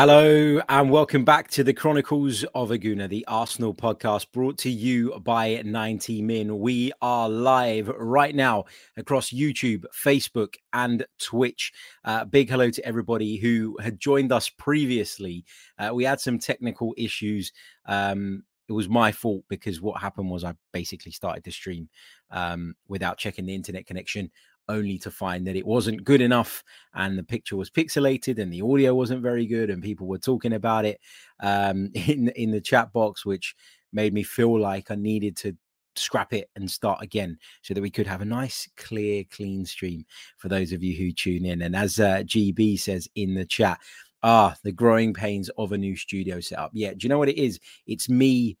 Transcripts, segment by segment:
Hello and welcome back to the Chronicles of a Gooner, the Arsenal podcast brought to you by 90 Min. We are live right now across YouTube, Facebook, and Twitch. Uh, big hello to everybody who had joined us previously. Uh, we had some technical issues. Um, it was my fault because what happened was I basically started the stream um, without checking the internet connection only to find that it wasn't good enough and the picture was pixelated and the audio wasn't very good and people were talking about it um, in in the chat box which made me feel like I needed to scrap it and start again so that we could have a nice clear clean stream for those of you who tune in. And as uh, GB says in the chat ah the growing pains of a new studio setup. Yeah do you know what it is? It's me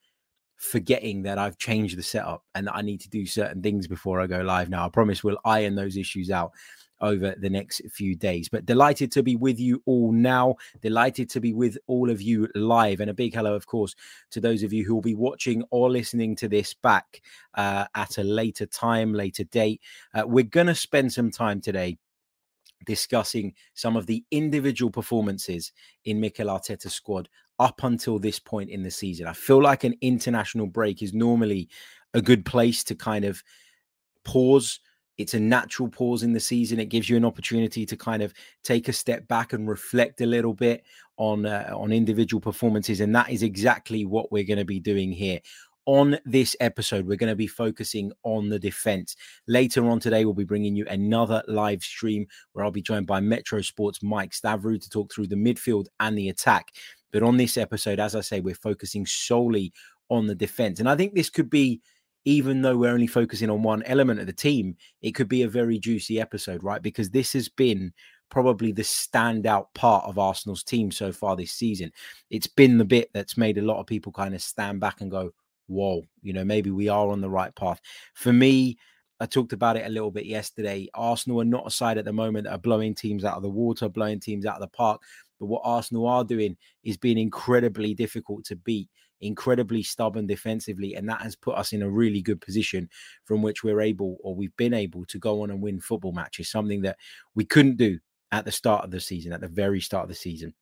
forgetting that I've changed the setup and that I need to do certain things before I go live now. I promise we'll iron those issues out over the next few days. But delighted to be with you all now. Delighted to be with all of you live. And a big hello, of course, to those of you who will be watching or listening to this back uh, at a later time, later date. Uh, we're going to spend some time today discussing some of the individual performances in Mikel Arteta's squad up until this point in the season. I feel like an international break is normally a good place to kind of pause. It's a natural pause in the season. It gives you an opportunity to kind of take a step back and reflect a little bit on uh, on individual performances, and that is exactly what we're going to be doing here on this episode, we're going to be focusing on the defense. Later on today, we'll be bringing you another live stream where I'll be joined by Metro Sports Mike Stavrou to talk through the midfield and the attack. But on this episode, as I say, we're focusing solely on the defense. And I think this could be, even though we're only focusing on one element of the team, it could be a very juicy episode, right? Because this has been probably the standout part of Arsenal's team so far this season. It's been the bit that's made a lot of people kind of stand back and go, whoa, you know, maybe we are on the right path. For me, I talked about it a little bit yesterday. Arsenal are not a side at the moment that are blowing teams out of the water, blowing teams out of the park. But what Arsenal are doing is being incredibly difficult to beat, incredibly stubborn defensively. And that has put us in a really good position from which we're able, or we've been able to go on and win football matches, something that we couldn't do at the start of the season, at the very start of the season.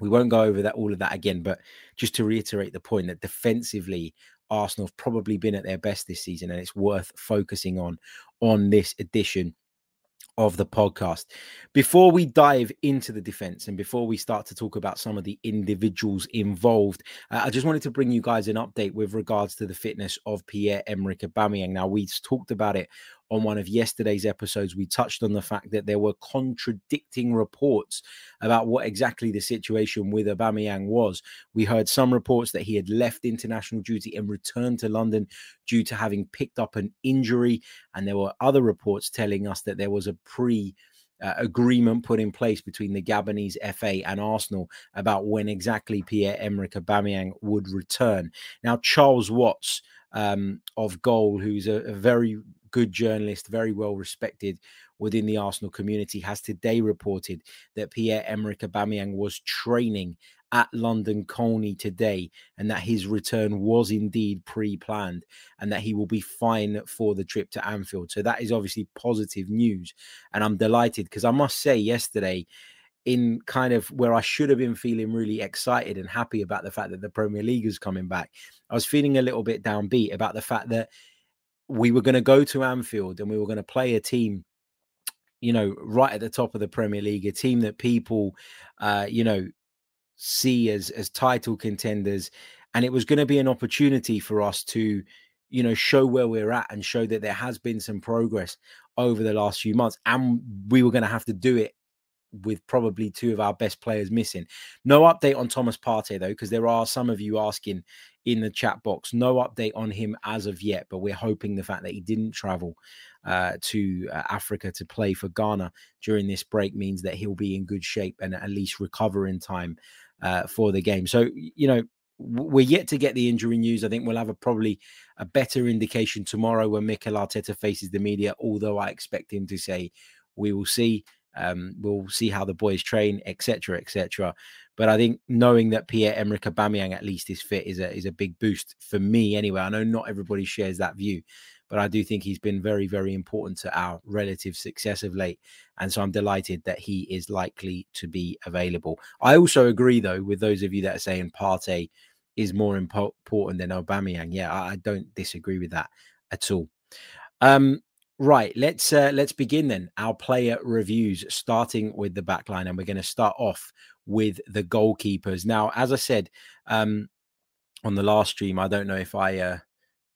We won't go over that all of that again, but just to reiterate the point that defensively, Arsenal have probably been at their best this season, and it's worth focusing on on this edition of the podcast. Before we dive into the defense and before we start to talk about some of the individuals involved, uh, I just wanted to bring you guys an update with regards to the fitness of Pierre Emerick Aubameyang. Now, we've talked about it on one of yesterday's episodes, we touched on the fact that there were contradicting reports about what exactly the situation with Aubameyang was. We heard some reports that he had left international duty and returned to London due to having picked up an injury, and there were other reports telling us that there was a pre uh, agreement put in place between the Gabonese FA and Arsenal about when exactly Pierre Emerick Aubameyang would return. Now, Charles Watts um, of Goal, who's a, a very good journalist, very well respected within the Arsenal community, has today reported that Pierre Emerick Aubameyang was training at London Colney today, and that his return was indeed pre-planned, and that he will be fine for the trip to Anfield. So that is obviously positive news, and I'm delighted because I must say, yesterday, in kind of where I should have been feeling really excited and happy about the fact that the Premier League is coming back, I was feeling a little bit downbeat about the fact that we were going to go to Anfield and we were going to play a team, you know, right at the top of the Premier League, a team that people, uh, you know, see as as title contenders, and it was going to be an opportunity for us to, you know, show where we're at and show that there has been some progress over the last few months, and we were going to have to do it with probably two of our best players missing. No update on Thomas Partey though, because there are some of you asking in the chat box. No update on him as of yet, but we're hoping the fact that he didn't travel uh, to uh, Africa to play for Ghana during this break means that he'll be in good shape and at least recover in time uh, for the game. So you know. we're yet to get the injury news. I think we'll have a probably a better indication tomorrow when Mikel Arteta faces the media. Although I expect him to say, "We will see." Um, we'll see how the boys train, etc., etc. But I think knowing that Pierre Emerick Aubameyang at least is fit is a is a big boost for me anyway. I know not everybody shares that view, but I do think he's been very very important to our relative success of late, and so I'm delighted that he is likely to be available. I also agree though with those of you that are saying Partey is more important than Aubameyang. Yeah, I, I don't disagree with that at all. Um, Right, let's uh, let's begin then our player reviews, starting with the backline, and we're going to start off with the goalkeepers. Now, as I said um, on the last stream, I don't know if I uh,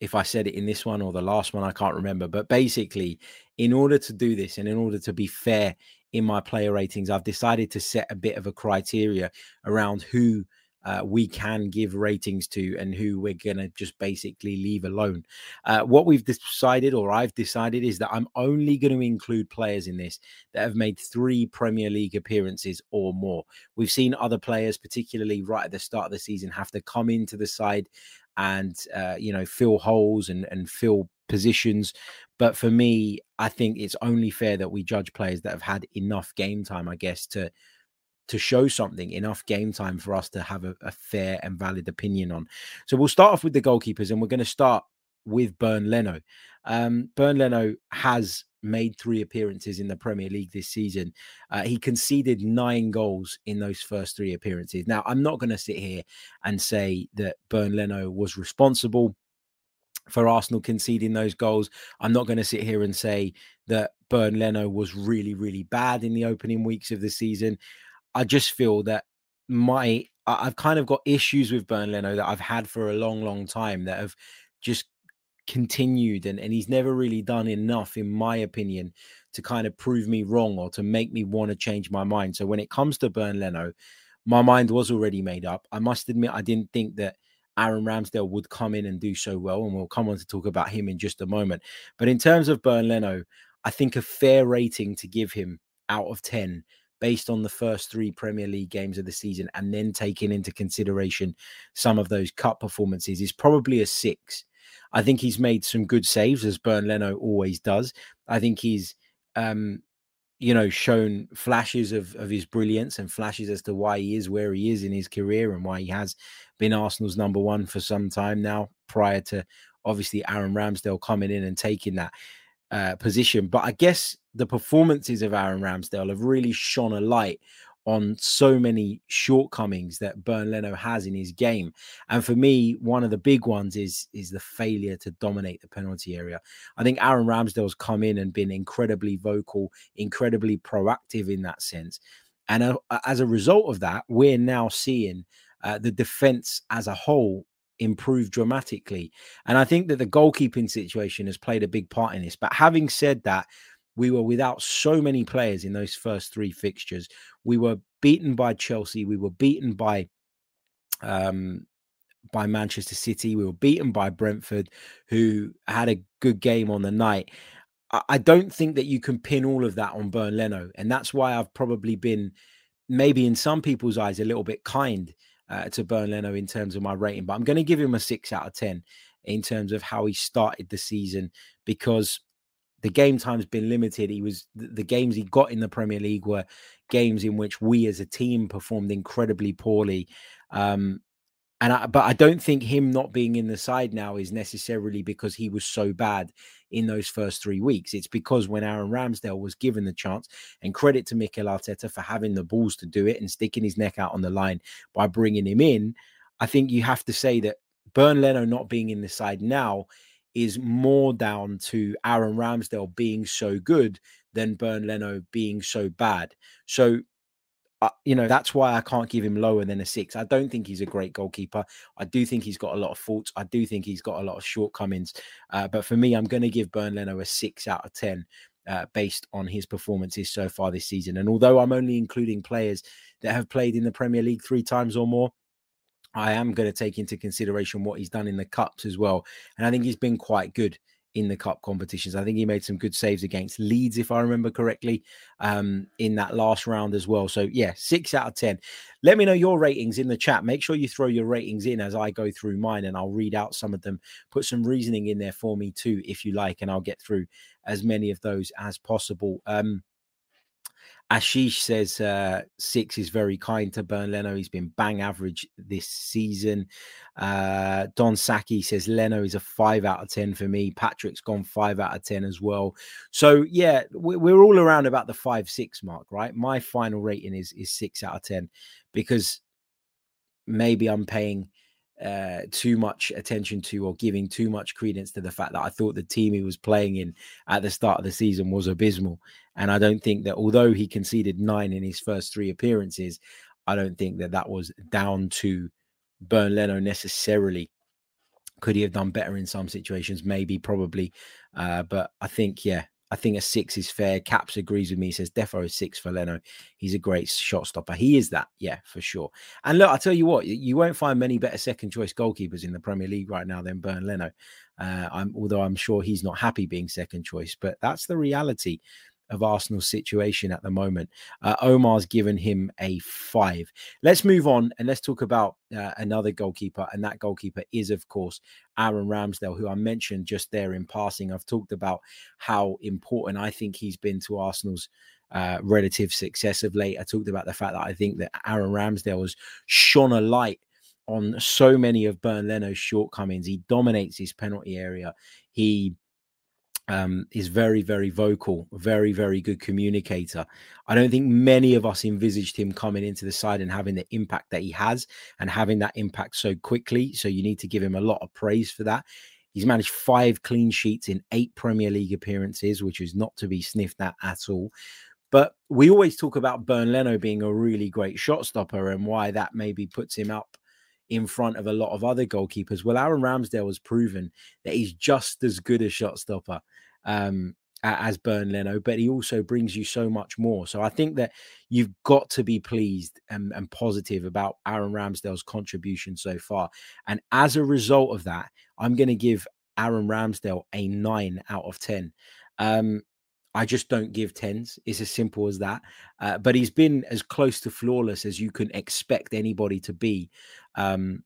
if I said it in this one or the last one, I can't remember. But basically, in order to do this and in order to be fair in my player ratings, I've decided to set a bit of a criteria around who uh, we can give ratings to and who we're going to just basically leave alone. Uh, what we've decided, or I've decided, is that I'm only going to include players in this that have made three Premier League appearances or more. We've seen other players, particularly right at the start of the season, have to come into the side and uh, you know fill holes and and fill positions. But for me, I think it's only fair that we judge players that have had enough game time, I guess, to to show something enough game time for us to have a, a, fair and valid opinion on. So we'll start off with the goalkeepers, and we're going to start with Bernd Leno. Um, Bernd Leno has made three appearances in the Premier League this season. Uh, he conceded nine goals in those first three appearances. Now, I'm not going to sit here and say that Bernd Leno was responsible for Arsenal conceding those goals. I'm not going to sit here and say that Bernd Leno was really, really bad in the opening weeks of the season. I just feel that my I've kind of got issues with Bernd Leno that I've had for a long, long time that have just continued and, and he's never really done enough, in my opinion, to kind of prove me wrong or to make me want to change my mind. So when it comes to Bernd Leno, my mind was already made up. I must admit I didn't think that Aaron Ramsdale would come in and do so well, and we'll come on to talk about him in just a moment. But in terms of Bernd Leno, I think a fair rating to give him out of 10 based on the first three Premier League games of the season and then taking into consideration some of those cup performances is probably a six. I think he's made some good saves, as Bernd Leno always does. I think he's, um, you know, shown flashes of, of his brilliance and flashes as to why he is where he is in his career and why he has been Arsenal's number one for some time now, prior to obviously Aaron Ramsdale coming in and taking that uh, position. But I guess the performances of Aaron Ramsdale have really shone a light on so many shortcomings that Bernd Leno has in his game. And for me, one of the big ones is is the failure to dominate the penalty area. I think Aaron Ramsdale's come in and been incredibly vocal, incredibly proactive in that sense. And uh, as a result of that, we're now seeing uh, the defense as a whole improve dramatically. And I think that the goalkeeping situation has played a big part in this. But having said that, we were without so many players in those first three fixtures. We were beaten by Chelsea. We were beaten by um, by Manchester City. We were beaten by Brentford, who had a good game on the night. I don't think that you can pin all of that on Bernd Leno, and that's why I've probably been, maybe in some people's eyes, a little bit kind uh, to Bernd Leno in terms of my rating. But I'm going to give him a six out of ten in terms of how he started the season because the game time's been limited. He was the games he got in the Premier League were games in which we as a team performed incredibly poorly. Um, and I, but I don't think him not being in the side now is necessarily because he was so bad in those first three weeks. It's because when Aaron Ramsdale was given the chance, and credit to Mikel Arteta for having the balls to do it and sticking his neck out on the line by bringing him in, I think you have to say that Bernd Leno not being in the side now is more down to Aaron Ramsdale being so good than Bernd Leno being so bad. So, uh, you know, that's why I can't give him lower than a six. I don't think he's a great goalkeeper. I do think he's got a lot of faults. I do think he's got a lot of shortcomings. Uh, but for me, I'm going to give Bernd Leno a six out of 10. Uh, based on his performances so far this season. And although I'm only including players that have played in the Premier League three times or more, I am going to take into consideration what he's done in the cups as well. And I think he's been quite good in the cup competitions. I think he made some good saves against Leeds, if I remember correctly, um, in that last round as well. So, yeah, six out of 10. Let me know your ratings in the chat. Make sure you throw your ratings in as I go through mine and I'll read out some of them. Put some reasoning in there for me too, if you like, and I'll get through as many of those as possible. Um, Ashish says uh, six is very kind to Bernd Leno. He's been bang average this season. Uh, Don Saki says Leno is a five out of 10 for me. Patrick's gone five out of 10 as well. So, yeah, we're all around about the five, six mark, right? My final rating is, is six out of 10 because maybe I'm paying uh, too much attention to or giving too much credence to the fact that I thought the team he was playing in at the start of the season was abysmal. And I don't think that although he conceded nine in his first three appearances, I don't think that that was down to Bernd Leno necessarily. Could he have done better in some situations? Maybe, probably. Uh, but I think, yeah, I think a six is fair. Caps agrees with me. He says Defo is six for Leno. He's a great shot stopper. He is that, yeah, for sure. And look, I tell you what, you won't find many better second choice goalkeepers in the Premier League right now than Bernd Leno. Uh, I'm, although I'm sure he's not happy being second choice, but that's the reality of Arsenal's situation at the moment. Uh, Omar's given him a five. Let's move on and let's talk about uh, another goalkeeper. And that goalkeeper is, of course, Aaron Ramsdale, who I mentioned just there in passing. I've talked about how important I think he's been to Arsenal's. Uh, relative success of late. I talked about the fact that I think that Aaron Ramsdale has shone a light on so many of Bernd Leno's shortcomings. He dominates his penalty area. He um, is very, very vocal, very, very good communicator. I don't think many of us envisaged him coming into the side and having the impact that he has and having that impact so quickly. So you need to give him a lot of praise for that. He's managed five clean sheets in eight Premier League appearances, which is not to be sniffed at at all. But we always talk about Bernd Leno being a really great shot stopper and why that maybe puts him up in front of a lot of other goalkeepers. Well, Aaron Ramsdale has proven that he's just as good a shot stopper um, as Bernd Leno, but he also brings you so much more. So I think that you've got to be pleased and, and positive about Aaron Ramsdale's contribution so far. And as a result of that, I'm going to give Aaron Ramsdale a nine out of 10. Um, I just don't give tens. It's as simple as that. Uh, but he's been as close to flawless as you can expect anybody to be. Um,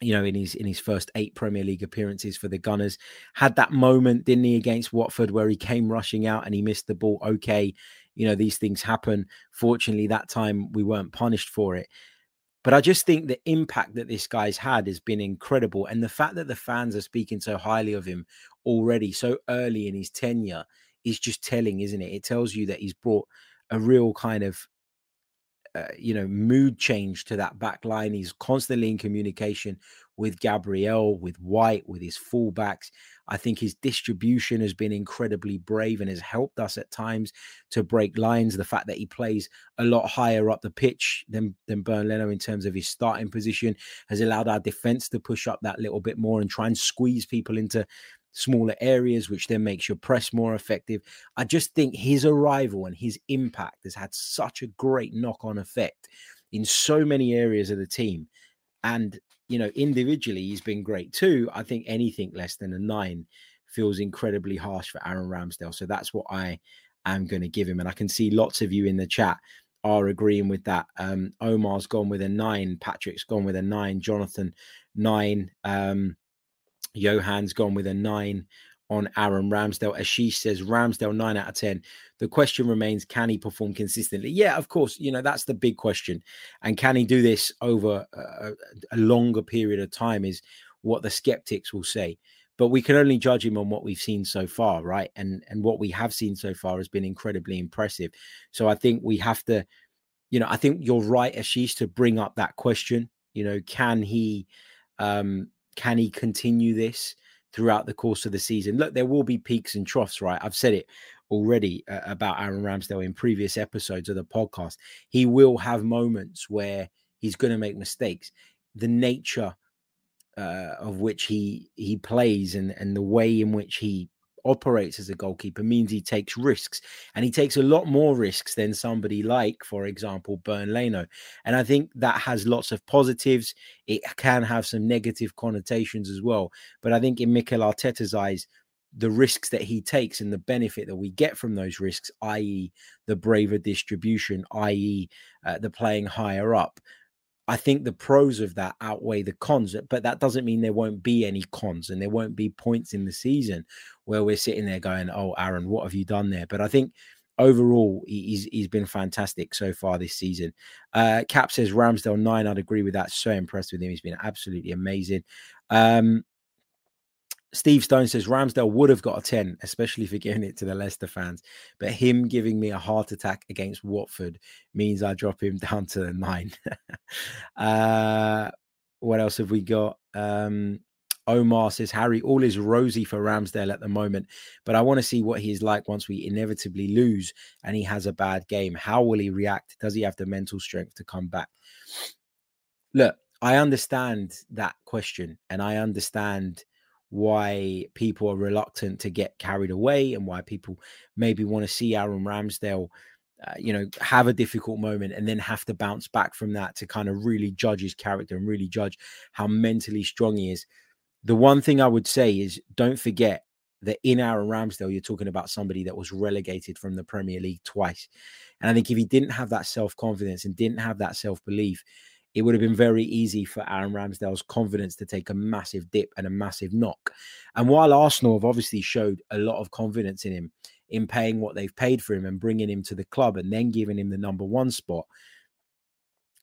you know, in his in his first eight Premier League appearances for the Gunners, had that moment, didn't he, against Watford, where he came rushing out and he missed the ball. Okay, you know, these things happen. Fortunately, that time we weren't punished for it. But I just think the impact that this guy's had has been incredible. And the fact that the fans are speaking so highly of him already so early in his tenure is just telling, isn't it? It tells you that he's brought a real kind of uh, you know mood change to that back line. He's constantly in communication with Gabriel, with White, with his fullbacks. I think his distribution has been incredibly brave and has helped us at times to break lines. The fact that he plays a lot higher up the pitch than than Bernd Leno in terms of his starting position has allowed our defense to push up that little bit more and try and squeeze people into smaller areas, which then makes your press more effective. I just think his arrival and his impact has had such a great knock on effect in so many areas of the team. And, you know, individually, he's been great too. I think anything less than a nine feels incredibly harsh for Aaron Ramsdale. So that's what I am going to give him. And I can see lots of you in the chat are agreeing with that. Um, Omar's gone with a nine, Patrick's gone with a nine, Jonathan nine. Um, Johann's gone with a nine on Aaron Ramsdale. Ashish says Ramsdale nine out of 10. The question remains can he perform consistently? Yeah, of course. You know, that's the big question. And can he do this over a, a longer period of time? Is what the skeptics will say. But we can only judge him on what we've seen so far, right? And and what we have seen so far has been incredibly impressive. So I think we have to, you know, I think you're right, Ashish, to bring up that question. You know, can he um can he continue this throughout the course of the season? Look, there will be peaks and troughs, right? I've said it already uh, about Aaron Ramsdale in previous episodes of the podcast. He will have moments where he's going to make mistakes. The nature uh, of which he he plays and and the way in which he operates as a goalkeeper means he takes risks and he takes a lot more risks than somebody like for example Bernd Leno and I think that has lots of positives it can have some negative connotations as well but I think in Mikel Arteta's eyes the risks that he takes and the benefit that we get from those risks, i.e., the braver distribution, i.e., uh, the playing higher up. I think the pros of that outweigh the cons, but that doesn't mean there won't be any cons and there won't be points in the season where we're sitting there going, "Oh, Aaron, what have you done there?" But I think overall he's he's been fantastic so far this season. Uh, Cap says Ramsdale nine. I'd agree with that. So impressed with him. He's been absolutely amazing. Um, Steve Stone says Ramsdale would have got a 10, especially for giving it to the Leicester fans. But him giving me a heart attack against Watford means I drop him down to the nine. uh, what else have we got? Um, Omar says, Harry, all is rosy for Ramsdale at the moment, but I want to see what he's like once we inevitably lose and he has a bad game. How will he react? Does he have the mental strength to come back? Look, I understand that question and I understand why people are reluctant to get carried away and why people maybe want to see Aaron Ramsdale, uh, you know, have a difficult moment and then have to bounce back from that to kind of really judge his character and really judge how mentally strong he is. The one thing I would say is don't forget that in Aaron Ramsdale, you're talking about somebody that was relegated from the Premier League twice. And I think if he didn't have that self confidence and didn't have that self belief, it would have been very easy for Aaron Ramsdale's confidence to take a massive dip and a massive knock. And while Arsenal have obviously showed a lot of confidence in him in paying what they've paid for him and bringing him to the club and then giving him the number one spot,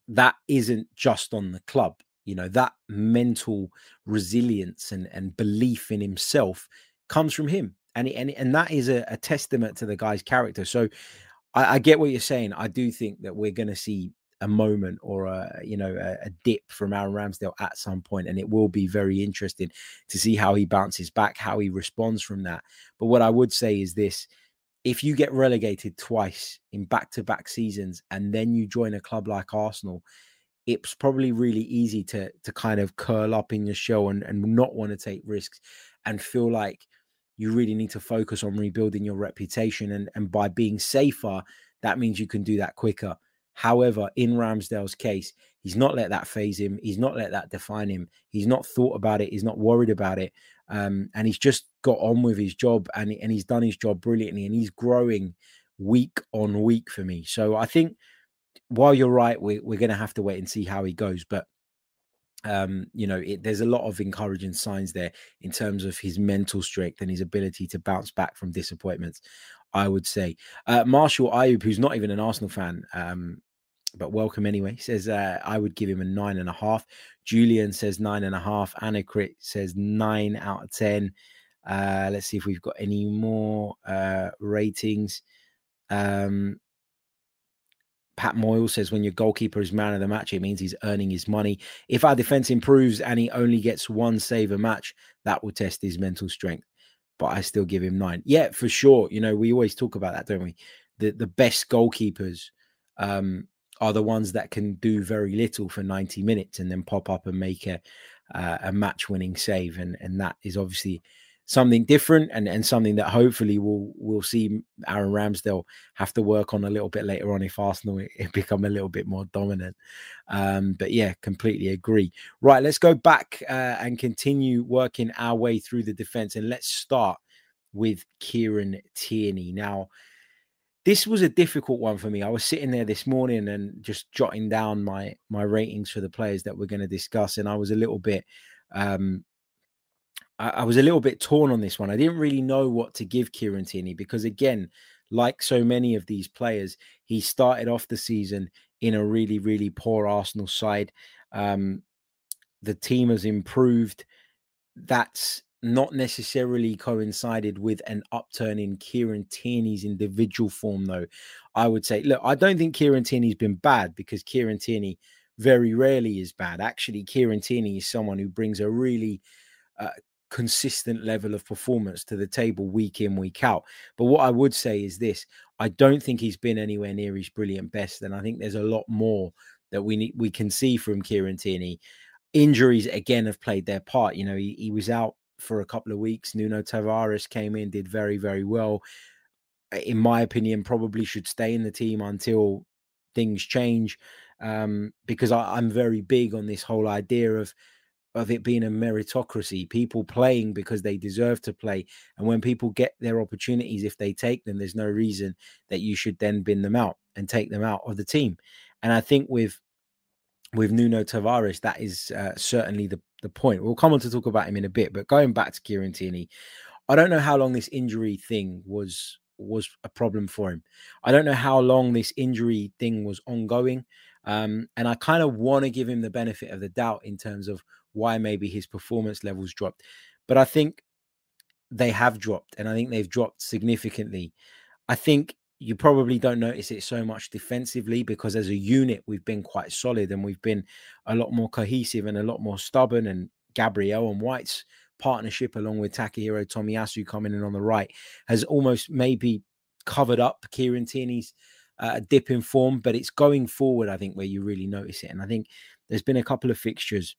that isn't just on the club. You know, that mental resilience and, and belief in himself comes from him. And, and, and that is a, a testament to the guy's character. So I, I get what you're saying. I do think that we're going to see a moment or a you know a, a, dip from Aaron Ramsdale at some point, and it will be very interesting to see how he bounces back, how he responds from that. But what I would say is this: if you get relegated twice in back-to-back seasons, and then you join a club like Arsenal, it's probably really easy to to kind of curl up in your shell and, and not want to take risks and feel like you really need to focus on rebuilding your reputation and and by being safer that means you can do that quicker However, in Ramsdale's case, he's not let that phase him. He's not let that define him. He's not thought about it. He's not worried about it. Um, and he's just got on with his job and, and he's done his job brilliantly and he's growing week on week for me. So I think while you're right, we, we're going to have to wait and see how he goes. But um, you know, it, there's a lot of encouraging signs there in terms of his mental strength and his ability to bounce back from disappointments. I would say uh, Marshall Ayub, who's not even an Arsenal fan, um, but welcome anyway. Says uh, I would give him a nine and a half. Julian says nine and a half. Anacrit says nine out of ten. Uh, let's see if we've got any more uh, ratings. Um, Pat Moyle says when your goalkeeper is man of the match, it means he's earning his money. If our defense improves and he only gets one save a match, that will test his mental strength. But I still give him nine. Yeah, for sure. You know, we always talk about that, don't we? The the best goalkeepers um, are the ones that can do very little for 90 minutes and then pop up and make a uh, a match winning save and and that is obviously something different and and something that hopefully we'll we'll see Aaron Ramsdale have to work on a little bit later on if Arsenal become a little bit more dominant. Um, but yeah completely agree. Right let's go back uh, and continue working our way through the defense and let's start with Kieran Tierney. Now this was a difficult one for me. I was sitting there this morning and just jotting down my my ratings for the players that we're going to discuss, and I was a little bit, um, I, I, was a little bit torn on this one. I didn't really know what to give Kieran Tierney because, again, like so many of these players, he started off the season in a really really poor Arsenal side. Um, the team has improved. That's not necessarily coincided with an upturn in Kieran Tierney's individual form, though. I would say, look, I don't think Kieran Tierney's been bad because Kieran Tierney very rarely is bad. Actually, Kieran Tierney is someone who brings a really uh, consistent level of performance to the table week in, week out. But what I would say is this I don't think he's been anywhere near his brilliant best. And I think there's a lot more that we need, we can see from Kieran Tierney. Injuries again have played their part. You know, he, he was out for a couple of weeks. Nuno Tavares came in, did very, very well. In my opinion, probably should stay in the team until things change. Um, because I, I'm very big on this whole idea of of it being a meritocracy, people playing because they deserve to play. And when people get their opportunities, if they take them, there's no reason that you should then bin them out and take them out of the team. And I think with with Nuno Tavares, that is uh, certainly the, the point. We'll come on to talk about him in a bit, but going back to Kieran Tierney, I don't know how long this injury thing was was a problem for him. I don't know how long this injury thing was ongoing. Um, and I kind of want to give him the benefit of the doubt in terms of why maybe his performance levels dropped. But I think they have dropped, and I think they've dropped significantly. I think you probably don't notice it so much defensively because as a unit, we've been quite solid and we've been a lot more cohesive and a lot more stubborn. And Gabriel and White's partnership, along with Takehiro Tomiyasu coming in on the right, has almost maybe covered up Kieran Tierney's uh, dip in form, but it's going forward, I think, where you really notice it. And I think there's been a couple of fixtures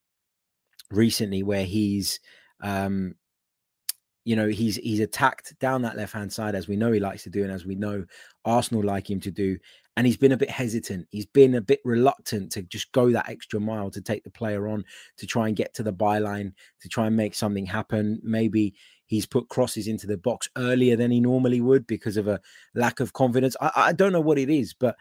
recently where he's um you know he's he's attacked down that left hand side as we know he likes to do and as we know Arsenal like him to do and he's been a bit hesitant. He's been a bit reluctant to just go that extra mile to take the player on to try and get to the byline to try and make something happen. Maybe he's put crosses into the box earlier than he normally would because of a lack of confidence. I, I don't know what it is but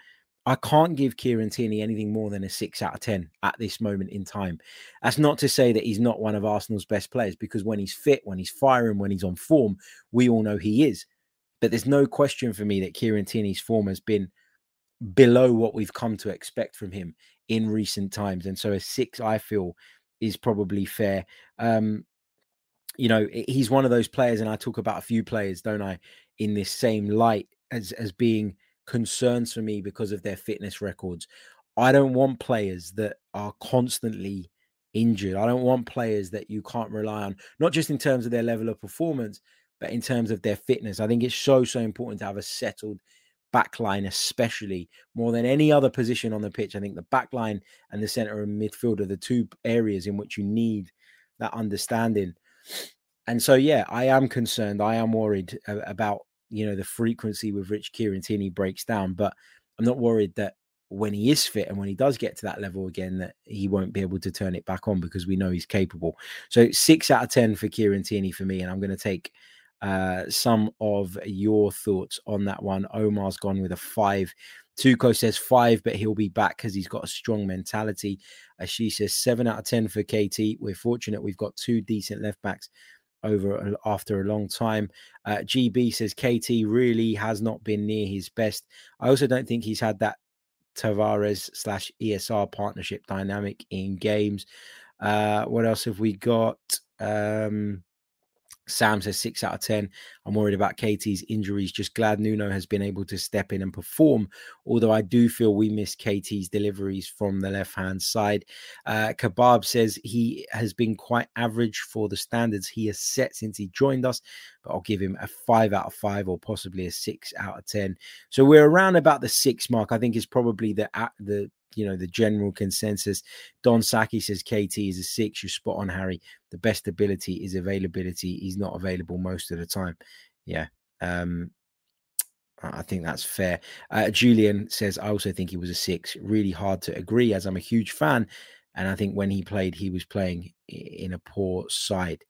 I can't give Kieran Tierney anything more than a six out of 10 at this moment in time. That's not to say that he's not one of Arsenal's best players, because when he's fit, when he's firing, when he's on form, we all know he is. But there's no question for me that Kieran Tierney's form has been below what we've come to expect from him in recent times. And so a six, I feel, is probably fair. Um, you know, he's one of those players, and I talk about a few players, don't I, in this same light as as being concerns for me because of their fitness records. I don't want players that are constantly injured. I don't want players that you can't rely on, not just in terms of their level of performance, but in terms of their fitness. I think it's so, so important to have a settled backline, especially more than any other position on the pitch. I think the backline and the center and midfield are the two areas in which you need that understanding. And so, yeah, I am concerned. I am worried about you know the frequency with which Kieran Tierney breaks down. But I'm not worried that when he is fit and when he does get to that level again, that he won't be able to turn it back on because we know he's capable. So six out of ten for Kieran Tierney for me, and I'm going to take uh, some of your thoughts on that one. Omar's gone with a five. Tuco says five, but he'll be back because he's got a strong mentality. Ashish says, seven out of 10 for KT. We're fortunate we've got two decent left backs over after a long time. Uh, GB says KT really has not been near his best. I also don't think he's had that Tavares slash ESR partnership dynamic in games. Uh, what else have we got? Um, Sam says six out of 10. I'm worried about KT's injuries. Just glad Nuno has been able to step in and perform. Although I do feel we miss KT's deliveries from the left hand side. Uh, Kebab says he has been quite average for the standards he has set since he joined us, but I'll give him a five out of five or possibly a six out of 10. So we're around about the six mark. I think is probably the, the, you know the general consensus. Don Saki says KT is a six. You're spot on, Harry. The best ability is availability. He's not available most of the time. Yeah. Um, I think that's fair. Uh, Julian says, I also think he was a six. Really hard to agree as I'm a huge fan. And I think when he played, he was playing in a poor side.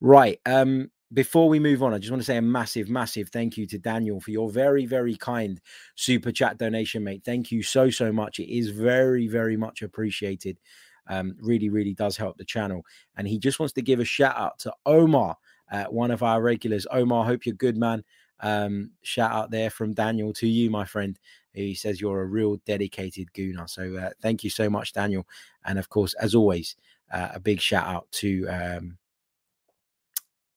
Right. Um, before we move on, I just want to say a massive, massive thank you to Daniel for your very, very kind super chat donation, mate. Thank you so, so much. It is very, very much appreciated. Um, really, really does help the channel. And he just wants to give a shout out to Omar, uh, one of our regulars. Omar, hope you're good, man. Um, shout out there from Daniel to you, my friend. He says you're a real dedicated gooner. So uh, thank you so much, Daniel. And of course, as always, uh, a big shout out to um,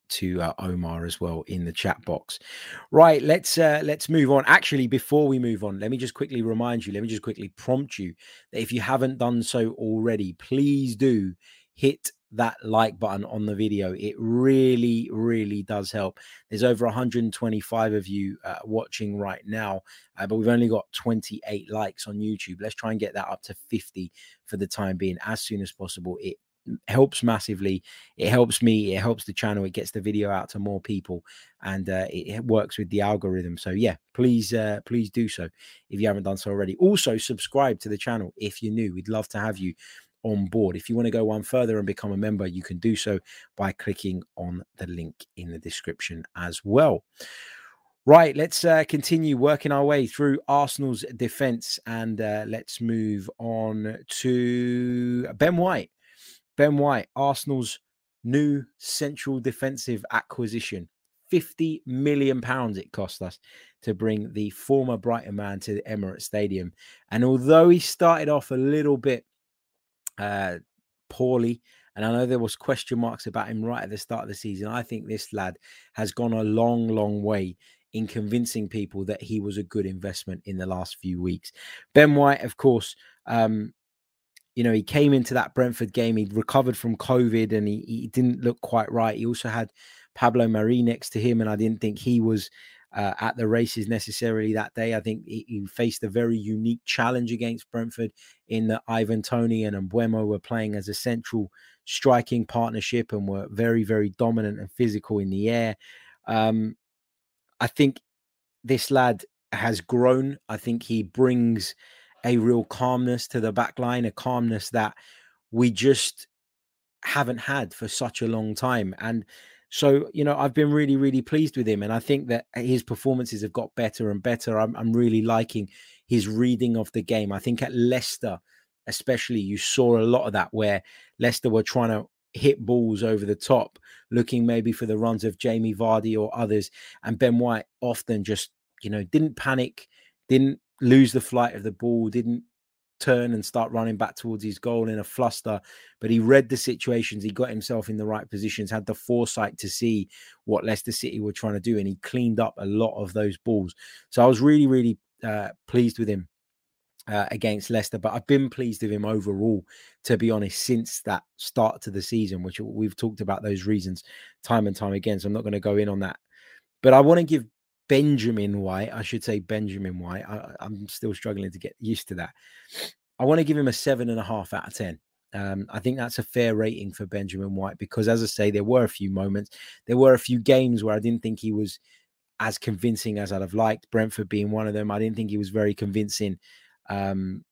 to uh, Omar as well in the chat box. Right, let's uh, let's move on. Actually, before we move on, let me just quickly remind you. Let me just quickly prompt you that if you haven't done so already, please do hit that like button on the video. It really, really does help. There's over 125 of you uh, watching right now, uh, but we've only got 28 likes on YouTube. Let's try and get that up to 50 for the time being as soon as possible. It helps massively. It helps me. It helps the channel. It gets the video out to more people, and uh, it, it, works with the algorithm. So yeah, please, uh, please do so if you haven't done so already. Also, subscribe to the channel if you're new. We'd love to have you on board. If you want to go one further and become a member, you can do so by clicking on the link in the description as well. Right, let's uh, continue working our way through Arsenal's defense and uh, let's move on to Ben White. Ben White, Arsenal's new central defensive acquisition. 50 million pounds it cost us to bring the former Brighton man to the Emirates Stadium. And although he started off a little bit uh, poorly, and I know there was question marks about him right at the start of the season, I think this lad has gone a long, long way in convincing people that he was a good investment in the last few weeks. Ben White, of course, um, you know, he came into that Brentford game, he'd recovered from COVID and he, he didn't look quite right. He also had Pablo Mari next to him, and I didn't think he was uh, at the races necessarily that day. I think he, he, faced a very unique challenge against Brentford in that Ivan Toney and Mbeumo were playing as a central striking partnership and were very, very dominant and physical in the air. Um, I think this lad has grown. I think he brings a real calmness to the back line, a calmness that we just haven't had for such a long time. And so, you know, I've been really, really pleased with him. And I think that his performances have got better and better. I'm, I'm really liking his reading of the game. I think at Leicester, especially, you saw a lot of that where Leicester were trying to hit balls over the top, looking maybe for the runs of Jamie Vardy or others. And Ben White often just, you know, didn't panic, didn't lose the flight of the ball, didn't turn and start running back towards his goal in a fluster. But he read the situations, he got himself in the right positions, had the foresight to see what Leicester City were trying to do, and he cleaned up a lot of those balls. So I was really, really uh, pleased with him uh, against Leicester, but I've been pleased with him overall, to be honest, since that start to the season, which we've talked about those reasons time and time again. So I'm not going to go in on that. But I want to give Benjamin White, I should say Benjamin White. I, am still struggling to get used to that. I want to give him a seven and a half out of 10. Um, I think that's a fair rating for Benjamin White because, as I say, there were a few moments, there were a few games where I didn't think he was as convincing as I'd have liked. Brentford being one of them. I didn't think he was very convincing um,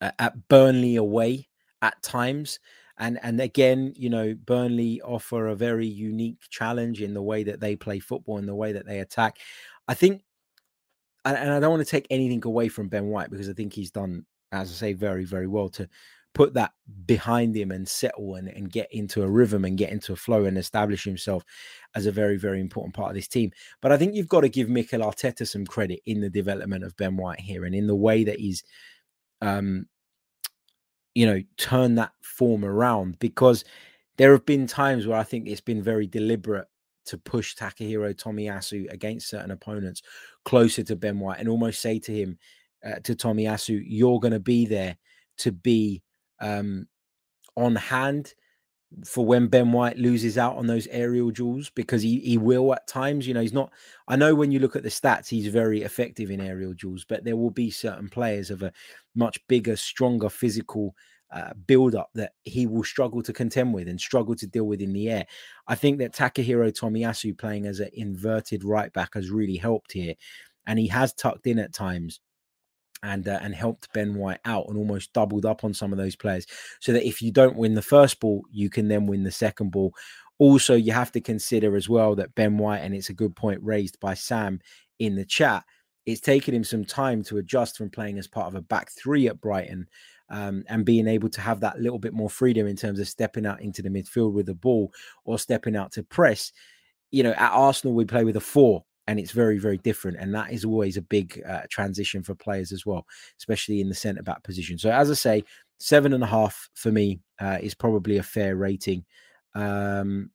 at Burnley away at times. And and again, you know, Burnley offer a very unique challenge in the way that they play football and the way that they attack. I think, and I don't want to take anything away from Ben White because I think he's done, as I say, very very well to put that behind him and settle and, and get into a rhythm and get into a flow and establish himself as a very, very important part of this team. But I think you've got to give Mikel Arteta some credit in the development of Ben White here and in the way that he's, um, you know, turn that form around because there have been times where I think it's been very deliberate to push Takehiro Tomiyasu against certain opponents closer to Ben White and almost say to him, uh, to Tomiyasu, you're going to be there to be um, on hand for when Ben White loses out on those aerial duels because he, he will at times. You know, he's not. I know when you look at the stats, he's very effective in aerial duels, but there will be certain players of a much bigger, stronger physical uh, build up that he will struggle to contend with and struggle to deal with in the air. I think that Takehiro Tomiyasu playing as an inverted right back has really helped here. And he has tucked in at times and uh, and helped Ben White out and almost doubled up on some of those players, so that if you don't win the first ball, you can then win the second ball. Also, you have to consider as well that Ben White, and it's a good point raised by Sam in the chat. It's taken him some time to adjust from playing as part of a back three at Brighton um, and being able to have that little bit more freedom in terms of stepping out into the midfield with the ball or stepping out to press. You know, at Arsenal, we play with a four and it's very very different and that is always a big uh, transition for players as well especially in the centre back position. So as i say seven and a half for me uh, is probably a fair rating um,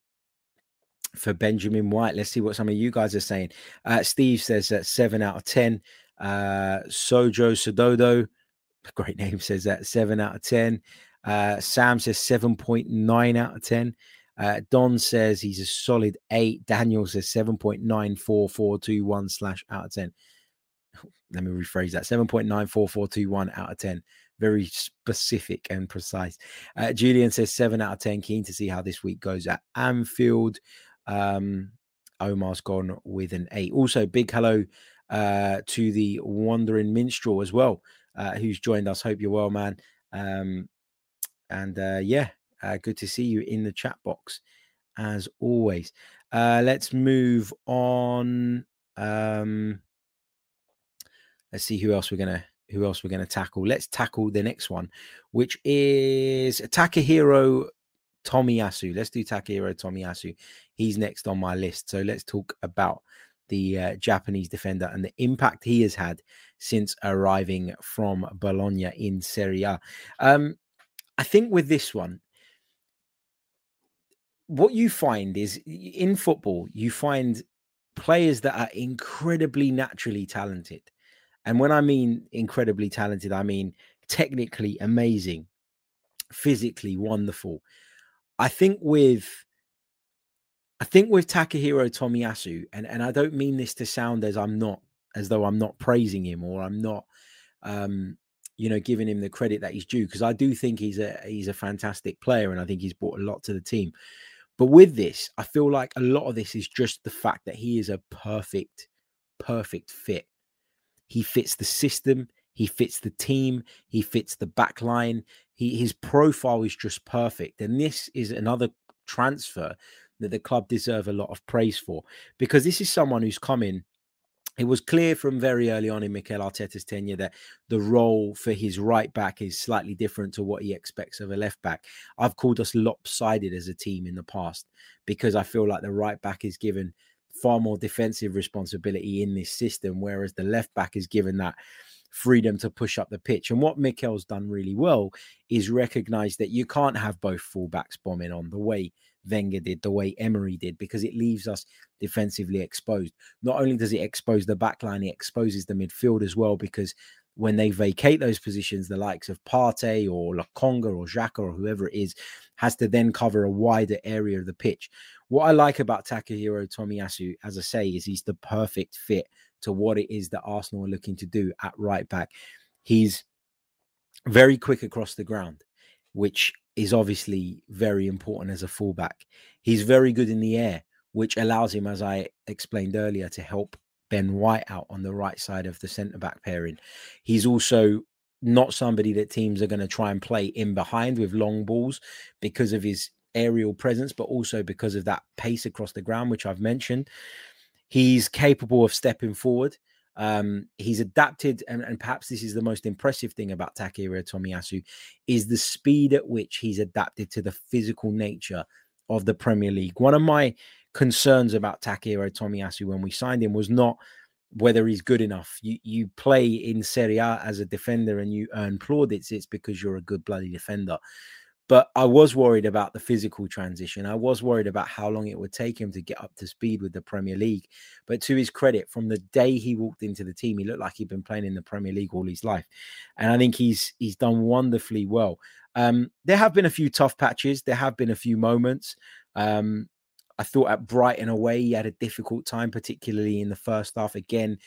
for benjamin white. Let's see what some of you guys are saying. Uh, steve says that seven out of ten uh, sojo sododo great name says that seven out of ten. Uh, sam says 7.9 out of 10 uh, Don says he's a solid eight. Daniel says 7.94421 slash out of 10. Let me rephrase that 7.94421 out of 10. Very specific and precise. Uh, Julian says 7 out of 10. Keen to see how this week goes at Anfield. Um, Omar's gone with an 8. Also, big hello uh, to the Wandering Minstrel as well, uh, who's joined us. Hope you're well, man. Um, And uh, yeah, uh, good to see you in the chat box as always. Uh, let's move on. Um, let's see who else we're gonna who else we're gonna tackle. Let's tackle the next one, which is Takehiro Tomiyasu. Let's do Takehiro Tomiyasu. He's next on my list. So let's talk about the uh, Japanese defender and the impact he has had since arriving from Bologna in Serie A. Um, I think with this one, what you find is in football, you find players that are incredibly naturally talented. And when I mean incredibly talented, I mean technically amazing, physically wonderful. I think with I think with Takehiro Tomiyasu, and, and I don't mean this to sound as I'm not as though I'm not praising him or I'm not um you know giving him the credit that he's due because I do think he's a he's a fantastic player and I think he's brought a lot to the team. But with this, I feel like a lot of this is just the fact that he is a perfect, perfect fit. He fits the system, he fits the team, he fits the back line. He, his profile is just perfect. And this is another transfer that the club deserve a lot of praise for because this is someone who's come in it was clear from very early on in Mikel Arteta's tenure that the role for his right back is slightly different to what he expects of a left back. I've called us lopsided as a team in the past because I feel like the right back is given far more defensive responsibility in this system, whereas the left back is given that freedom to push up the pitch. And what Mikel's done really well is recognize that you can't have both fullbacks bombing on the way Wenger did, the way Emery did, because it leaves us defensively exposed. Not only does it expose the back line, it exposes the midfield as well, because when they vacate those positions, the likes of Partey or Lokonga or Xhaka or whoever it is has to then cover a wider area of the pitch. What I like about Takehiro Tomiyasu, as I say, is he's the perfect fit to what it is that Arsenal are looking to do at right back. He's very quick across the ground, which is obviously very important as a fullback. He's very good in the air, which allows him, as I explained earlier, to help Ben White out on the right side of the centre back pairing. He's also not somebody that teams are going to try and play in behind with long balls because of his aerial presence, but also because of that pace across the ground, which I've mentioned. He's capable of stepping forward. Um, he's adapted, and, and, perhaps this is the most impressive thing about Takehiro Tomiyasu, is the speed at which he's adapted to the physical nature of the Premier League. One of my concerns about Takehiro Tomiyasu when we signed him was not whether he's good enough. You you play in Serie A as a defender and you earn plaudits, it's because you're a good bloody defender. But I was worried about the physical transition. I was worried about how long it would take him to get up to speed with the Premier League. But to his credit, from the day he walked into the team, he looked like he'd been playing in the Premier League all his life. And I think he's he's done wonderfully well. Um, there have been a few tough patches. There have been a few moments. Um, I thought at Brighton away, he had a difficult time, particularly in the first half. Again,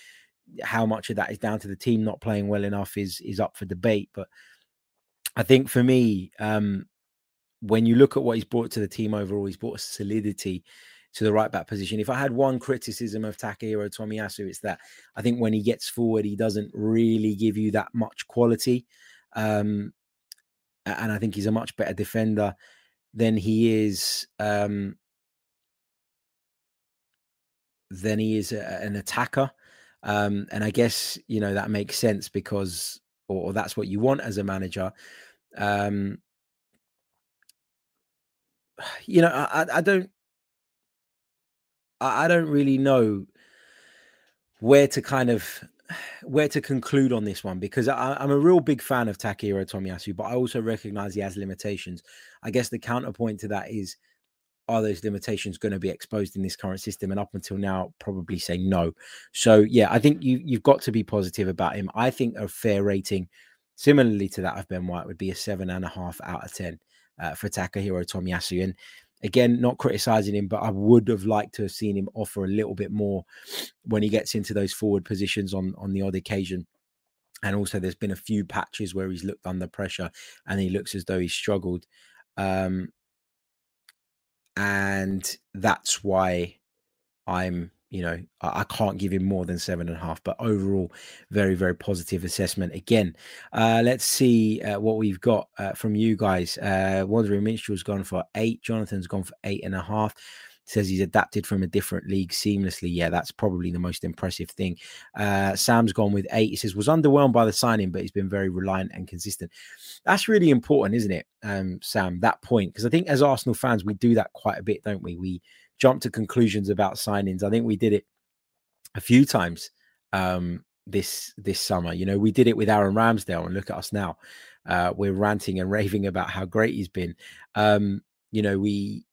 how much of that is down to the team not playing well enough is is up for debate. But I think for me, um, when you look at what he's brought to the team overall, he's brought a solidity to the right back position. If I had one criticism of Takehiro Tomiyasu, it's that I think when he gets forward, he doesn't really give you that much quality. Um, and I think he's a much better defender than he is um, than he is a, an attacker. Um, and I guess you know that makes sense because, or, or that's what you want as a manager. Um, you know, I, I don't, I, don't really know where to kind of where to conclude on this one because I, am a real big fan of Takehiro Tomiyasu, but I also recognize he has limitations. I guess the counterpoint to that is are those limitations going to be exposed in this current system? And up until now, probably say no. So yeah, I think you you've got to be positive about him. I think a fair rating, similarly to that of Ben White, would be a seven and a half out of ten uh, for Takehiro Tomiyasu. And again, not criticizing him, but I would have liked to have seen him offer a little bit more when he gets into those forward positions on on the odd occasion. And also, there's been a few patches where he's looked under pressure and he looks as though he's struggled. Um, and that's why I'm you know, I, I, can't give him more than seven and a half. But overall, very, very positive assessment. Again, uh, let's see uh, what we've got uh, from you guys. Uh, Wandering Minstrel's gone for eight. Jonathan's gone for eight and a half. Says he's adapted from a different league seamlessly. Yeah, that's probably the most impressive thing. Uh, Sam's gone with eight. He says was underwhelmed by the signing, but he's been very reliant and consistent. That's really important, isn't it, um, Sam? That point because I think as Arsenal fans we do that quite a bit, don't we? We jump to conclusions about signings. I think we did it a few times um, this this summer. You know, we did it with Aaron Ramsdale, and look at us now. Uh, we're ranting and raving about how great he's been. Um, you know, we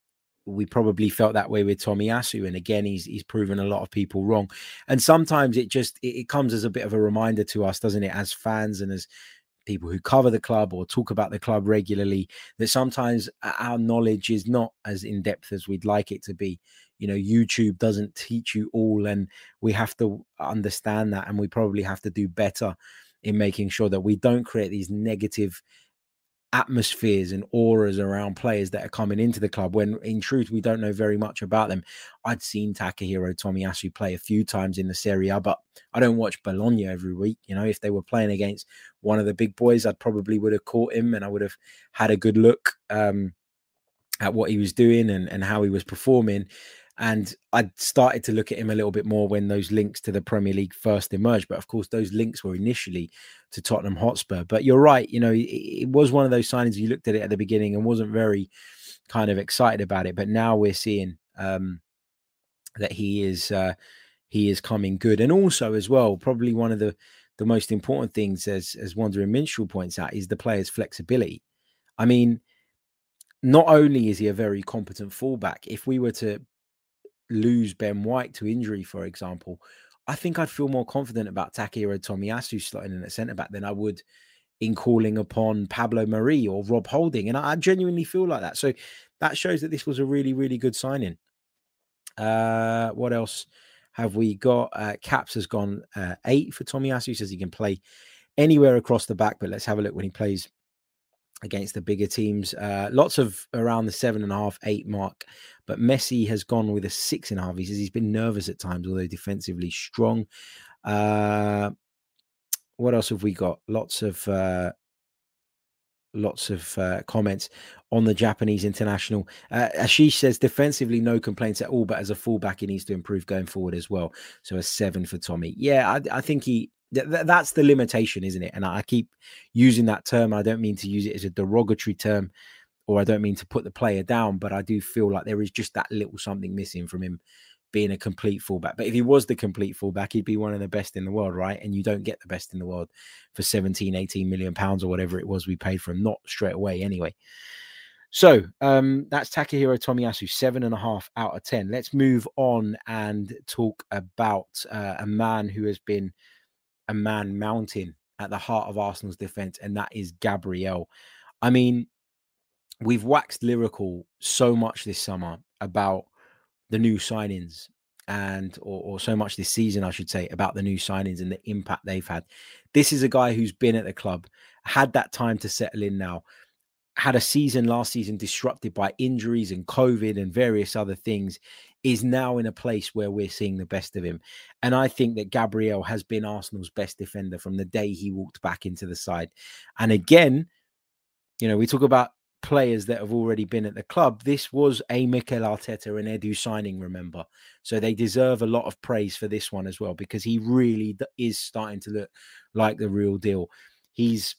we probably felt that way with Tomiyasu, and again, he's he's proven a lot of people wrong. And sometimes it just it, it comes as a bit of a reminder to us, doesn't it, as fans and as people who cover the club or talk about the club regularly that sometimes our knowledge is not as in depth as we'd like it to be you know youtube doesn't teach you all and we have to understand that and we probably have to do better in making sure that we don't create these negative atmospheres and auras around players that are coming into the club when in truth we don't know very much about them. I'd seen Takehiro Tomiyasu play a few times in the Serie A, but I don't watch Bologna every week. You know, if they were playing against one of the big boys, I probably would have caught him and I would have had a good look um, at what he was doing and, and how he was performing. And I started to look at him a little bit more when those links to the Premier League first emerged. But of course, those links were initially to Tottenham Hotspur. But you're right, you know, it, it was one of those signings you looked at it at the beginning and wasn't very kind of excited about it. But now we're seeing um, that he is uh, he is coming good, and also as well, probably one of the the most important things, as as Wandering Minstrel points out, is the player's flexibility. I mean, not only is he a very competent fullback, if we were to lose Ben White to injury, for example, I think I'd feel more confident about Takehiro Tomiyasu slotting in at centre back than I would in calling upon Pablo Mari or Rob Holding. And I, I, genuinely feel like that. So that shows that this was a really, really good signing. Uh, what else have we got? Uh, Caps has gone uh, eight for Tomiyasu. Says he can play anywhere across the back, but let's have a look when he plays against the bigger teams. Uh, lots of around the seven and a half, eight mark. But Messi has gone with a six and a half. He says he's been nervous at times, although defensively strong. Uh, what else have we got? Lots of uh, lots of uh, comments on the Japanese international. Uh, Ashish says defensively, no complaints at all, but as a fullback, he needs to improve going forward as well. So a seven for Tommy. Yeah, I, I think he th- that's the limitation, isn't it? And I, keep using that term. I don't mean to use it as a derogatory term or I don't mean to put the player down, but I do feel like there is just that little something missing from him being a complete fullback. But if he was the complete fullback, he'd be one of the best in the world, right? And you don't get the best in the world for 17, 18 million pounds or whatever it was we paid for him, not straight away anyway. So um, that's Takehiro Tomiyasu, seven and a half out of 10. Let's move on and talk about uh, a man who has been a man mountain at the heart of Arsenal's defense, and that is Gabriel. I mean, we've waxed lyrical so much this summer about the new signings and or, or, so much this season i should say about the new signings and the impact they've had this is a guy who's been at the club had that time to settle in now had a season last season disrupted by injuries and covid and various other things is now in a place where we're seeing the best of him and i think that gabriel has been arsenal's best defender from the day he walked back into the side and again you know we talk about players that have already been at the club. This was a Mikel Arteta and Edu signing, remember. So they deserve a lot of praise for this one as well because he really is starting to look like the real deal. He's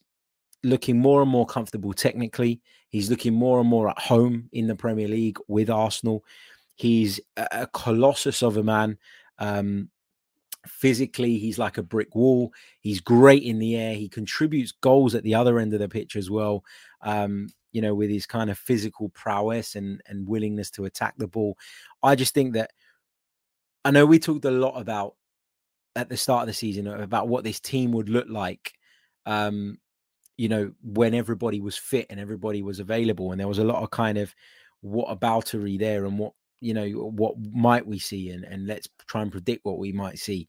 looking more and more comfortable technically. He's looking more and more at home in the Premier League with Arsenal. He's a colossus of a man. Um, physically he's like a brick wall he's great in the air he contributes goals at the other end of the pitch as well um, you know, with his kind of physical prowess and and willingness to attack the ball. I just think that I know we talked a lot about at the start of the season about what this team would look like. Um, you know, when everybody was fit and everybody was available, and there was a lot of kind of what aboutery there and what you know what might we see and and let's try and predict what we might see.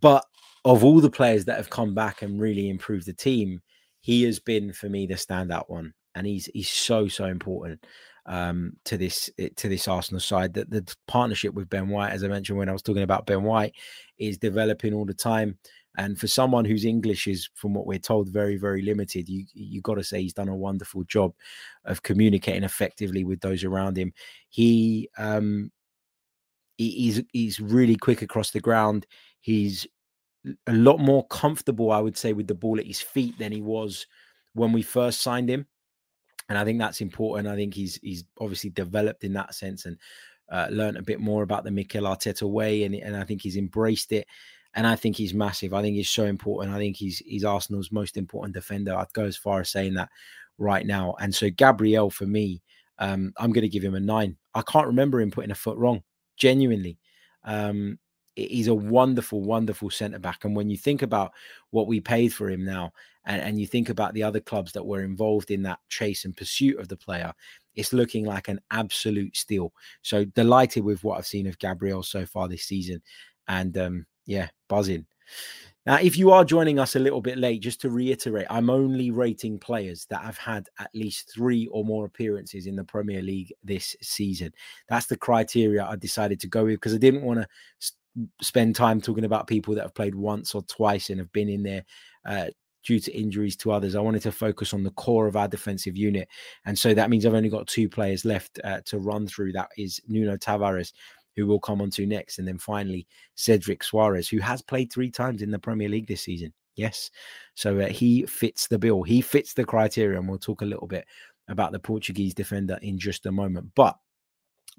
But of all the players that have come back and really improved the team, he has been for me the standout one, and he's he's so so important. um, to this eh, to this Arsenal side. That the partnership with Ben White, as I mentioned when I was talking about Ben White, is developing all the time. And for someone whose English is, from what we're told, very very limited, you you got to say he's done a wonderful job of communicating effectively with those around him. He um, he's he's really quick across the ground. He's a lot more comfortable, I would say, with the ball at his feet than he was when we first signed him and I think that's important. I think he's he's obviously developed in that sense and uh, learned a bit more about the Mikel Arteta way, and and I think he's embraced it. And I think he's massive. I think he's so important. I think he's he's Arsenal's most important defender. I'd go as far as saying that right now. And so Gabriel, for me, um, I'm going to give him a nine. I can't remember him putting a foot wrong. Genuinely, um, he's a wonderful, wonderful centre back. And when you think about what we paid for him now, and, and you think about the other clubs that were involved in that chase and pursuit of the player, it's looking like an absolute steal. So delighted with what I've seen of Gabriel so far this season. And um, yeah, buzzing. Now, if you are joining us a little bit late, just to reiterate, I'm only rating players that have had at least three or more appearances in the Premier League this season. That's the criteria I decided to go with because I didn't want to spend time talking about people that have played once or twice and have been in there uh, due to injuries to others. I wanted to focus on the core of our defensive unit. And so that means I've only got two players left uh, to run through. That is Nuno Tavares, who we'll come on to next. And then finally, Cedric Soares, who has played three times in the Premier League this season. Yes. So uh, he fits the bill. He fits the criteria. And we'll talk a little bit about the Portuguese defender in just a moment. But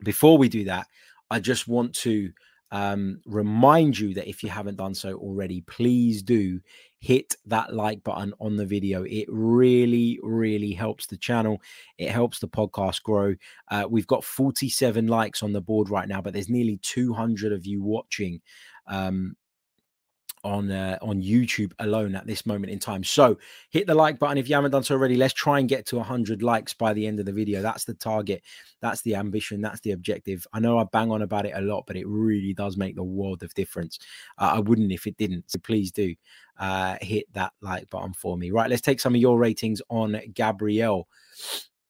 before we do that, I just want to um, remind you that if you haven't done so already, please do hit that like button on the video. It really, really helps the channel. It helps the podcast grow. Uh, we've got 47 likes on the board right now, but there's nearly 200 of you watching. Um, on uh, on YouTube alone at this moment in time. So hit the like button if you haven't done so already. Let's try and get to 100 likes by the end of the video. That's the target. That's the ambition. That's the objective. I know I bang on about it a lot, but it really does make the world of difference. Uh, I wouldn't if it didn't. So please do uh, hit that like button for me. Right, let's take some of your ratings on Gabriel.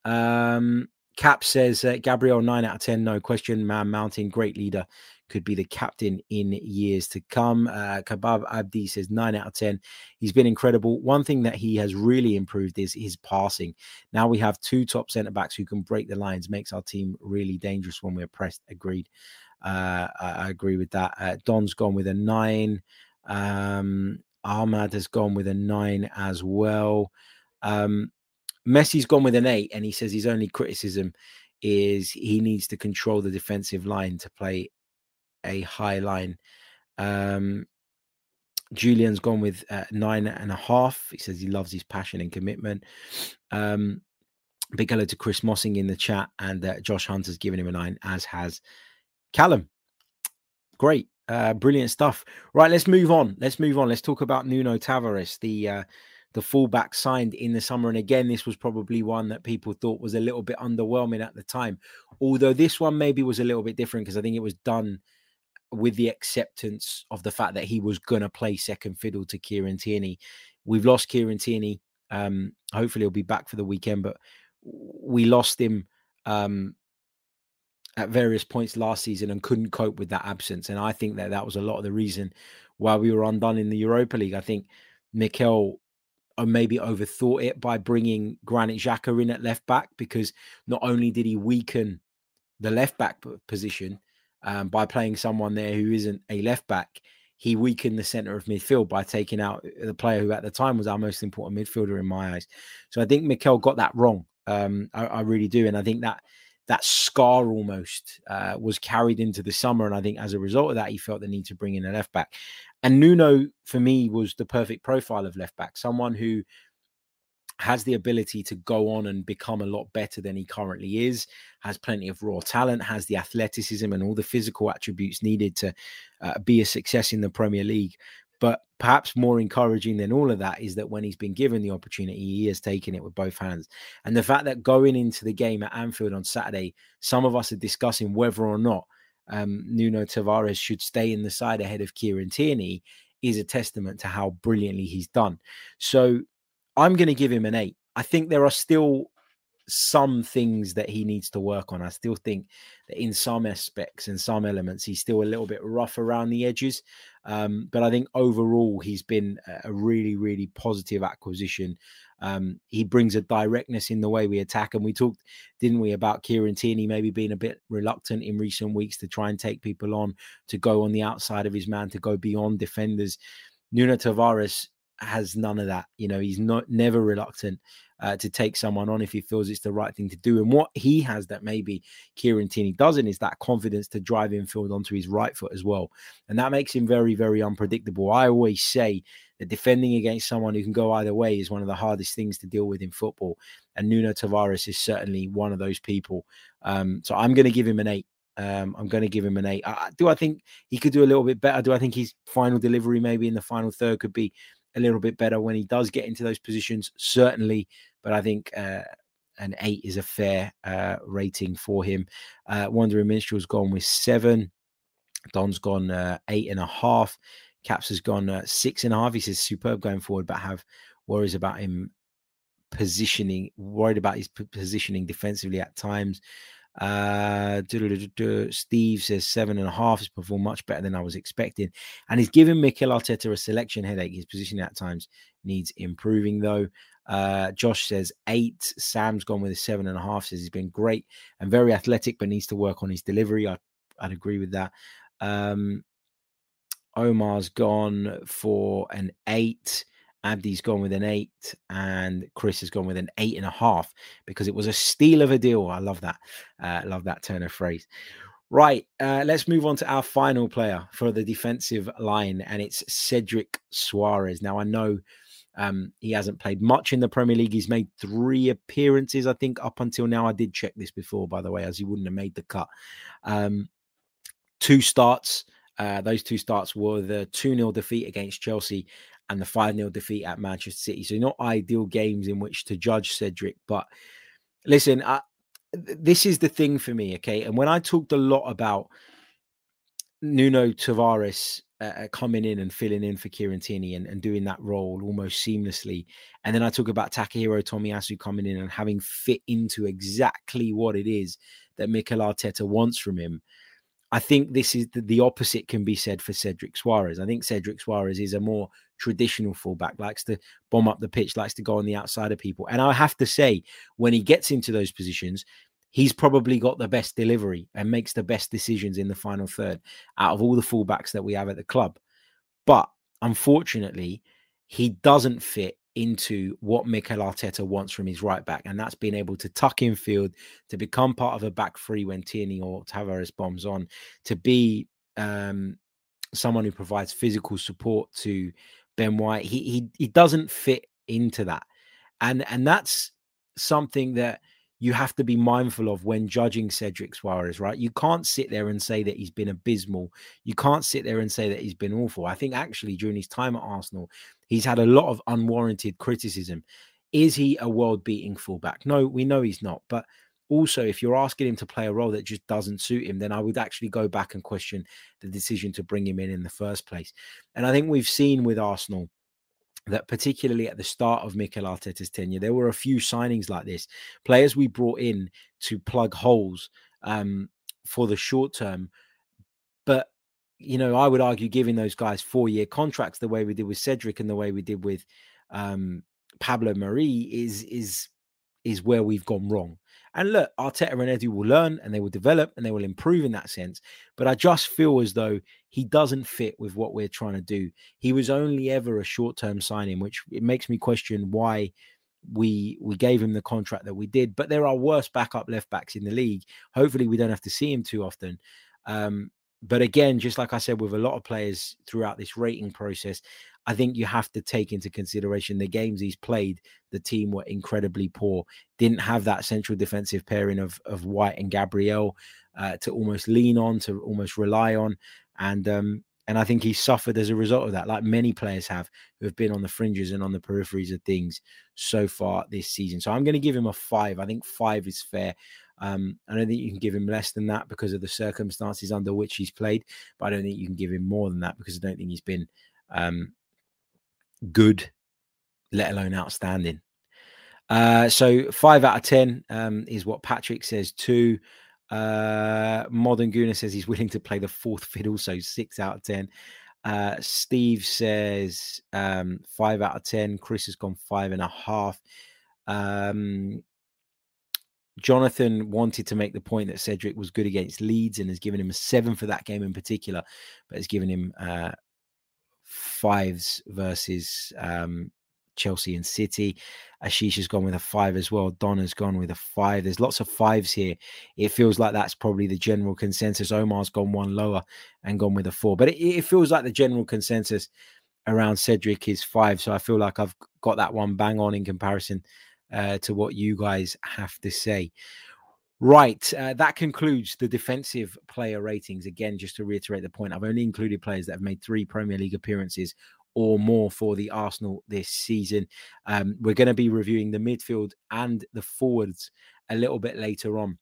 Um, Cap says uh, Gabriel nine out of ten, no question. Man Mountain, great leader could be the captain in years to come. Uh, Kabab Abdi says nine out of 10. He's been incredible. One thing that he has really improved is his passing. Now we have two top centre backs who can break the lines, makes our team really dangerous when we're pressed. Agreed. Uh, I agree with that. Uh, Don's gone with a nine. Um, Ahmad has gone with a nine as well. Um, Messi's gone with an eight, and he says his only criticism is he needs to control the defensive line to play a high line. Um, Julian's gone with uh, nine and a half. He says he loves his passion and commitment. Um, big hello to Chris Mossing in the chat, and uh, Josh Hunter's given him a nine, as has Callum. Great, uh, brilliant stuff. Right, let's move on. Let's move on. Let's talk about Nuno Tavares, the uh, the fullback signed in the summer. And again, this was probably one that people thought was a little bit underwhelming at the time. Although this one maybe was a little bit different because I think it was done with the acceptance of the fact that he was going to play second fiddle to Kieran Tierney. We've lost Kieran Tierney. Um, hopefully, he'll be back for the weekend, but we lost him um, at various points last season and couldn't cope with that absence. And I think that that was a lot of the reason why we were undone in the Europa League. I think Mikel uh, maybe overthought it by bringing Granit Xhaka in at left back because not only did he weaken the left back position, um, by playing someone there who isn't a left back. He weakened the center of midfield by taking out the player who at the time was our most important midfielder in my eyes. So I think Mikel got that wrong. Um, I, I, really do, and I think that that scar almost uh, was carried into the summer. And I think as a result of that, he felt the need to bring in a left back. And Nuno, for me, was the perfect profile of left back, someone who has the ability to go on and become a lot better than he currently is, has plenty of raw talent, has the athleticism and all the physical attributes needed to uh, be a success in the Premier League. But perhaps more encouraging than all of that is that when he's been given the opportunity, he has taken it with both hands. And the fact that going into the game at Anfield on Saturday, some of us are discussing whether or not um, Nuno Tavares should stay in the side ahead of Kieran Tierney is a testament to how brilliantly he's done. So I'm going to give him an eight. I think there are still some things that he needs to work on. I still think that in some aspects and some elements, he's still a little bit rough around the edges. Um, but I think overall, he's been a really, really positive acquisition. Um, he brings a directness in the way we attack. And we talked, didn't we, about Kieran Tierney maybe being a bit reluctant in recent weeks to try and take people on, to go on the outside of his man, to go beyond defenders. Nuno Tavares has none of that. You know, he's not never reluctant uh, to take someone on if he feels it's the right thing to do. And what he has that maybe Kieran Tierney doesn't is that confidence to drive infield onto his right foot as well. And that makes him very, very unpredictable. I always say that defending against someone who can go either way is one of the hardest things to deal with in football. And Nuno Tavares is certainly one of those people. Um, so I'm going to give him an eight. Um, I'm going to give him an eight. Uh, do I think he could do a little bit better? Do I think his final delivery, maybe in the final third, could be a little bit better when he does get into those positions, certainly. But I think uh, an eight is a fair uh, rating for him. Uh, Wandering Minstrel's gone with seven. Don's gone uh, eight and a half. Caps has gone uh, six and a half. He says superb going forward, but have worries about him positioning, worried about his positioning defensively at times. Uh, Steve says seven and a half has performed much better than I was expecting, and he's given Mikel Arteta a selection headache. His position at times needs improving, though. Uh, Josh says eight. Sam's gone with a seven and a half. Says he's been great and very athletic, but needs to work on his delivery. I, I'd agree with that. Um, Omar's gone for an eight. Abdi's gone with an eight, and Chris has gone with an eight and a half because it was a steal of a deal. I love that. Uh, love that turn of phrase. Right, uh, let's move on to our final player for the defensive line, and it's Cedric Soares. Now, I know um, he hasn't played much in the Premier League. He's made three appearances, I think, up until now. I did check this before, by the way, as he wouldn't have made the cut. Um, two starts. Uh, those two starts were the 2 0 defeat against Chelsea and the 5 0 defeat at Manchester City. So, not ideal games in which to judge Cedric. But listen, I, this is the thing for me, okay? And when I talked a lot about Nuno Tavares uh, uh, coming in and filling in for Kieran Tierney and, and doing that role almost seamlessly. And then I talk about Takehiro Tomiyasu coming in and having fit into exactly what it is that Mikel Arteta wants from him. I think this is the, the, opposite can be said for Cedric Soares. I think Cedric Soares is a more traditional fullback, likes to bomb up the pitch, likes to go on the outside of people. And I have to say, when he gets into those positions, he's probably got the best delivery and makes the best decisions in the final third out of all the fullbacks that we have at the club. But unfortunately, he doesn't fit into what Mikel Arteta wants from his right back, and that's being able to tuck in field, to become part of a back three when Tierney or Tavares bombs on, to be um, someone who provides physical support to Ben White. He he he doesn't fit into that, and and that's something that you have to be mindful of when judging Cedric Soares, right? You can't sit there and say that he's been abysmal. You can't sit there and say that he's been awful. I think actually during his time at Arsenal, he's had a lot of unwarranted criticism. Is he a world beating fullback? No, we know he's not. But also, if you're asking him to play a role that just doesn't suit him, then I would actually go back and question the decision to bring him in in the first place. And I think we've seen with Arsenal that particularly at the start of Mikel Arteta's tenure, there were a few signings like this, players we brought in to plug holes um, for the short term. But you know, I would argue giving those guys four-year contracts, the way we did with Cedric and the way we did with um, Pablo Mari, is is is where we've gone wrong. And look, Arteta and Edu will learn and they will develop and they will improve in that sense. But I just feel as though he doesn't fit with what we're trying to do. He was only ever a short-term signing, which it makes me question why we we gave him the contract that we did. But there are worse backup left backs in the league. Hopefully, we don't have to see him too often. Um, but again, just like I said with a lot of players throughout this rating process, I think you have to take into consideration the games he's played. The team were incredibly poor, didn't have that central defensive pairing of of White and Gabriel uh, to almost lean on, to almost rely on, and um, and I think he suffered as a result of that, like many players have who have been on the fringes and on the peripheries of things so far this season. So I'm going to give him a five. I think five is fair. Um, I don't think you can give him less than that because of the circumstances under which he's played, but I don't think you can give him more than that because I don't think he's been um, good, let alone outstanding. Uh, so five out of ten um, is what Patrick says too. Uh, Modern Gooner says he's willing to play the fourth fiddle, so six out of ten. Uh, Steve says um, five out of ten. Chris has gone five and a half. Um, Jonathan wanted to make the point that Cedric was good against Leeds and has given him a seven for that game in particular, but has given him uh, fives versus um, Chelsea and City. Ashish has gone with a five as well. Donna's gone with a five. There's lots of fives here. It feels like that's probably the general consensus. Omar's gone one lower and gone with a four, but it, it feels like the general consensus around Cedric is five. So I feel like I've got that one bang on in comparison uh, to what you guys have to say. Right, uh, that concludes the defensive player ratings. Again, just to reiterate the point, I've only included players that have made three Premier League appearances or more for the Arsenal this season. Um, we're going to be reviewing the midfield and the forwards a little bit later on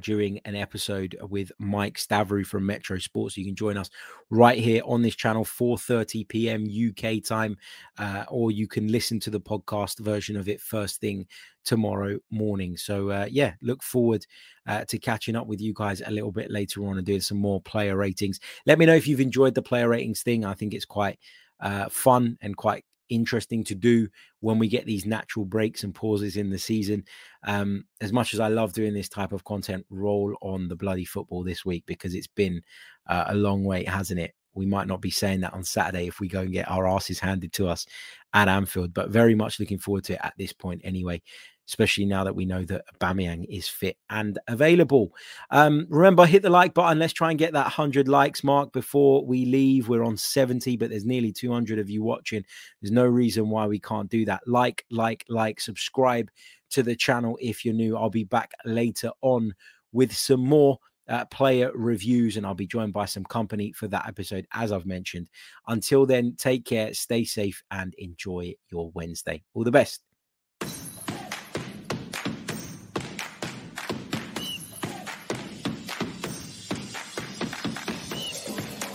during an episode with Mike Stavrou from Metro Sports. You can join us right here on this channel, 4:30 p.m. UK time, uh, or you can listen to the podcast version of it first thing tomorrow morning. So uh, yeah, look forward uh, to catching up with you guys a little bit later on and doing some more player ratings. Let me know if you've enjoyed the player ratings thing. I think it's quite uh, fun and quite interesting to do when we get these natural breaks and pauses in the season. Um, as much as I love doing this type of content, roll on the bloody football this week because it's been uh, a long wait, hasn't it? We might not be saying that on Saturday if we go and get our asses handed to us at Anfield, but very much looking forward to it at this point anyway especially now that we know that Aubameyang is fit and available. Um, remember, hit the like button. Let's try and get that 100 likes mark before we leave. We're on 70, but there's nearly 200 of you watching. There's no reason why we can't do that. Like, like, like, subscribe to the channel if you're new. I'll be back later on with some more. Uh, player reviews, and I'll be joined by some company for that episode, as I've mentioned. Until then, take care, stay safe, and enjoy your Wednesday. All the best.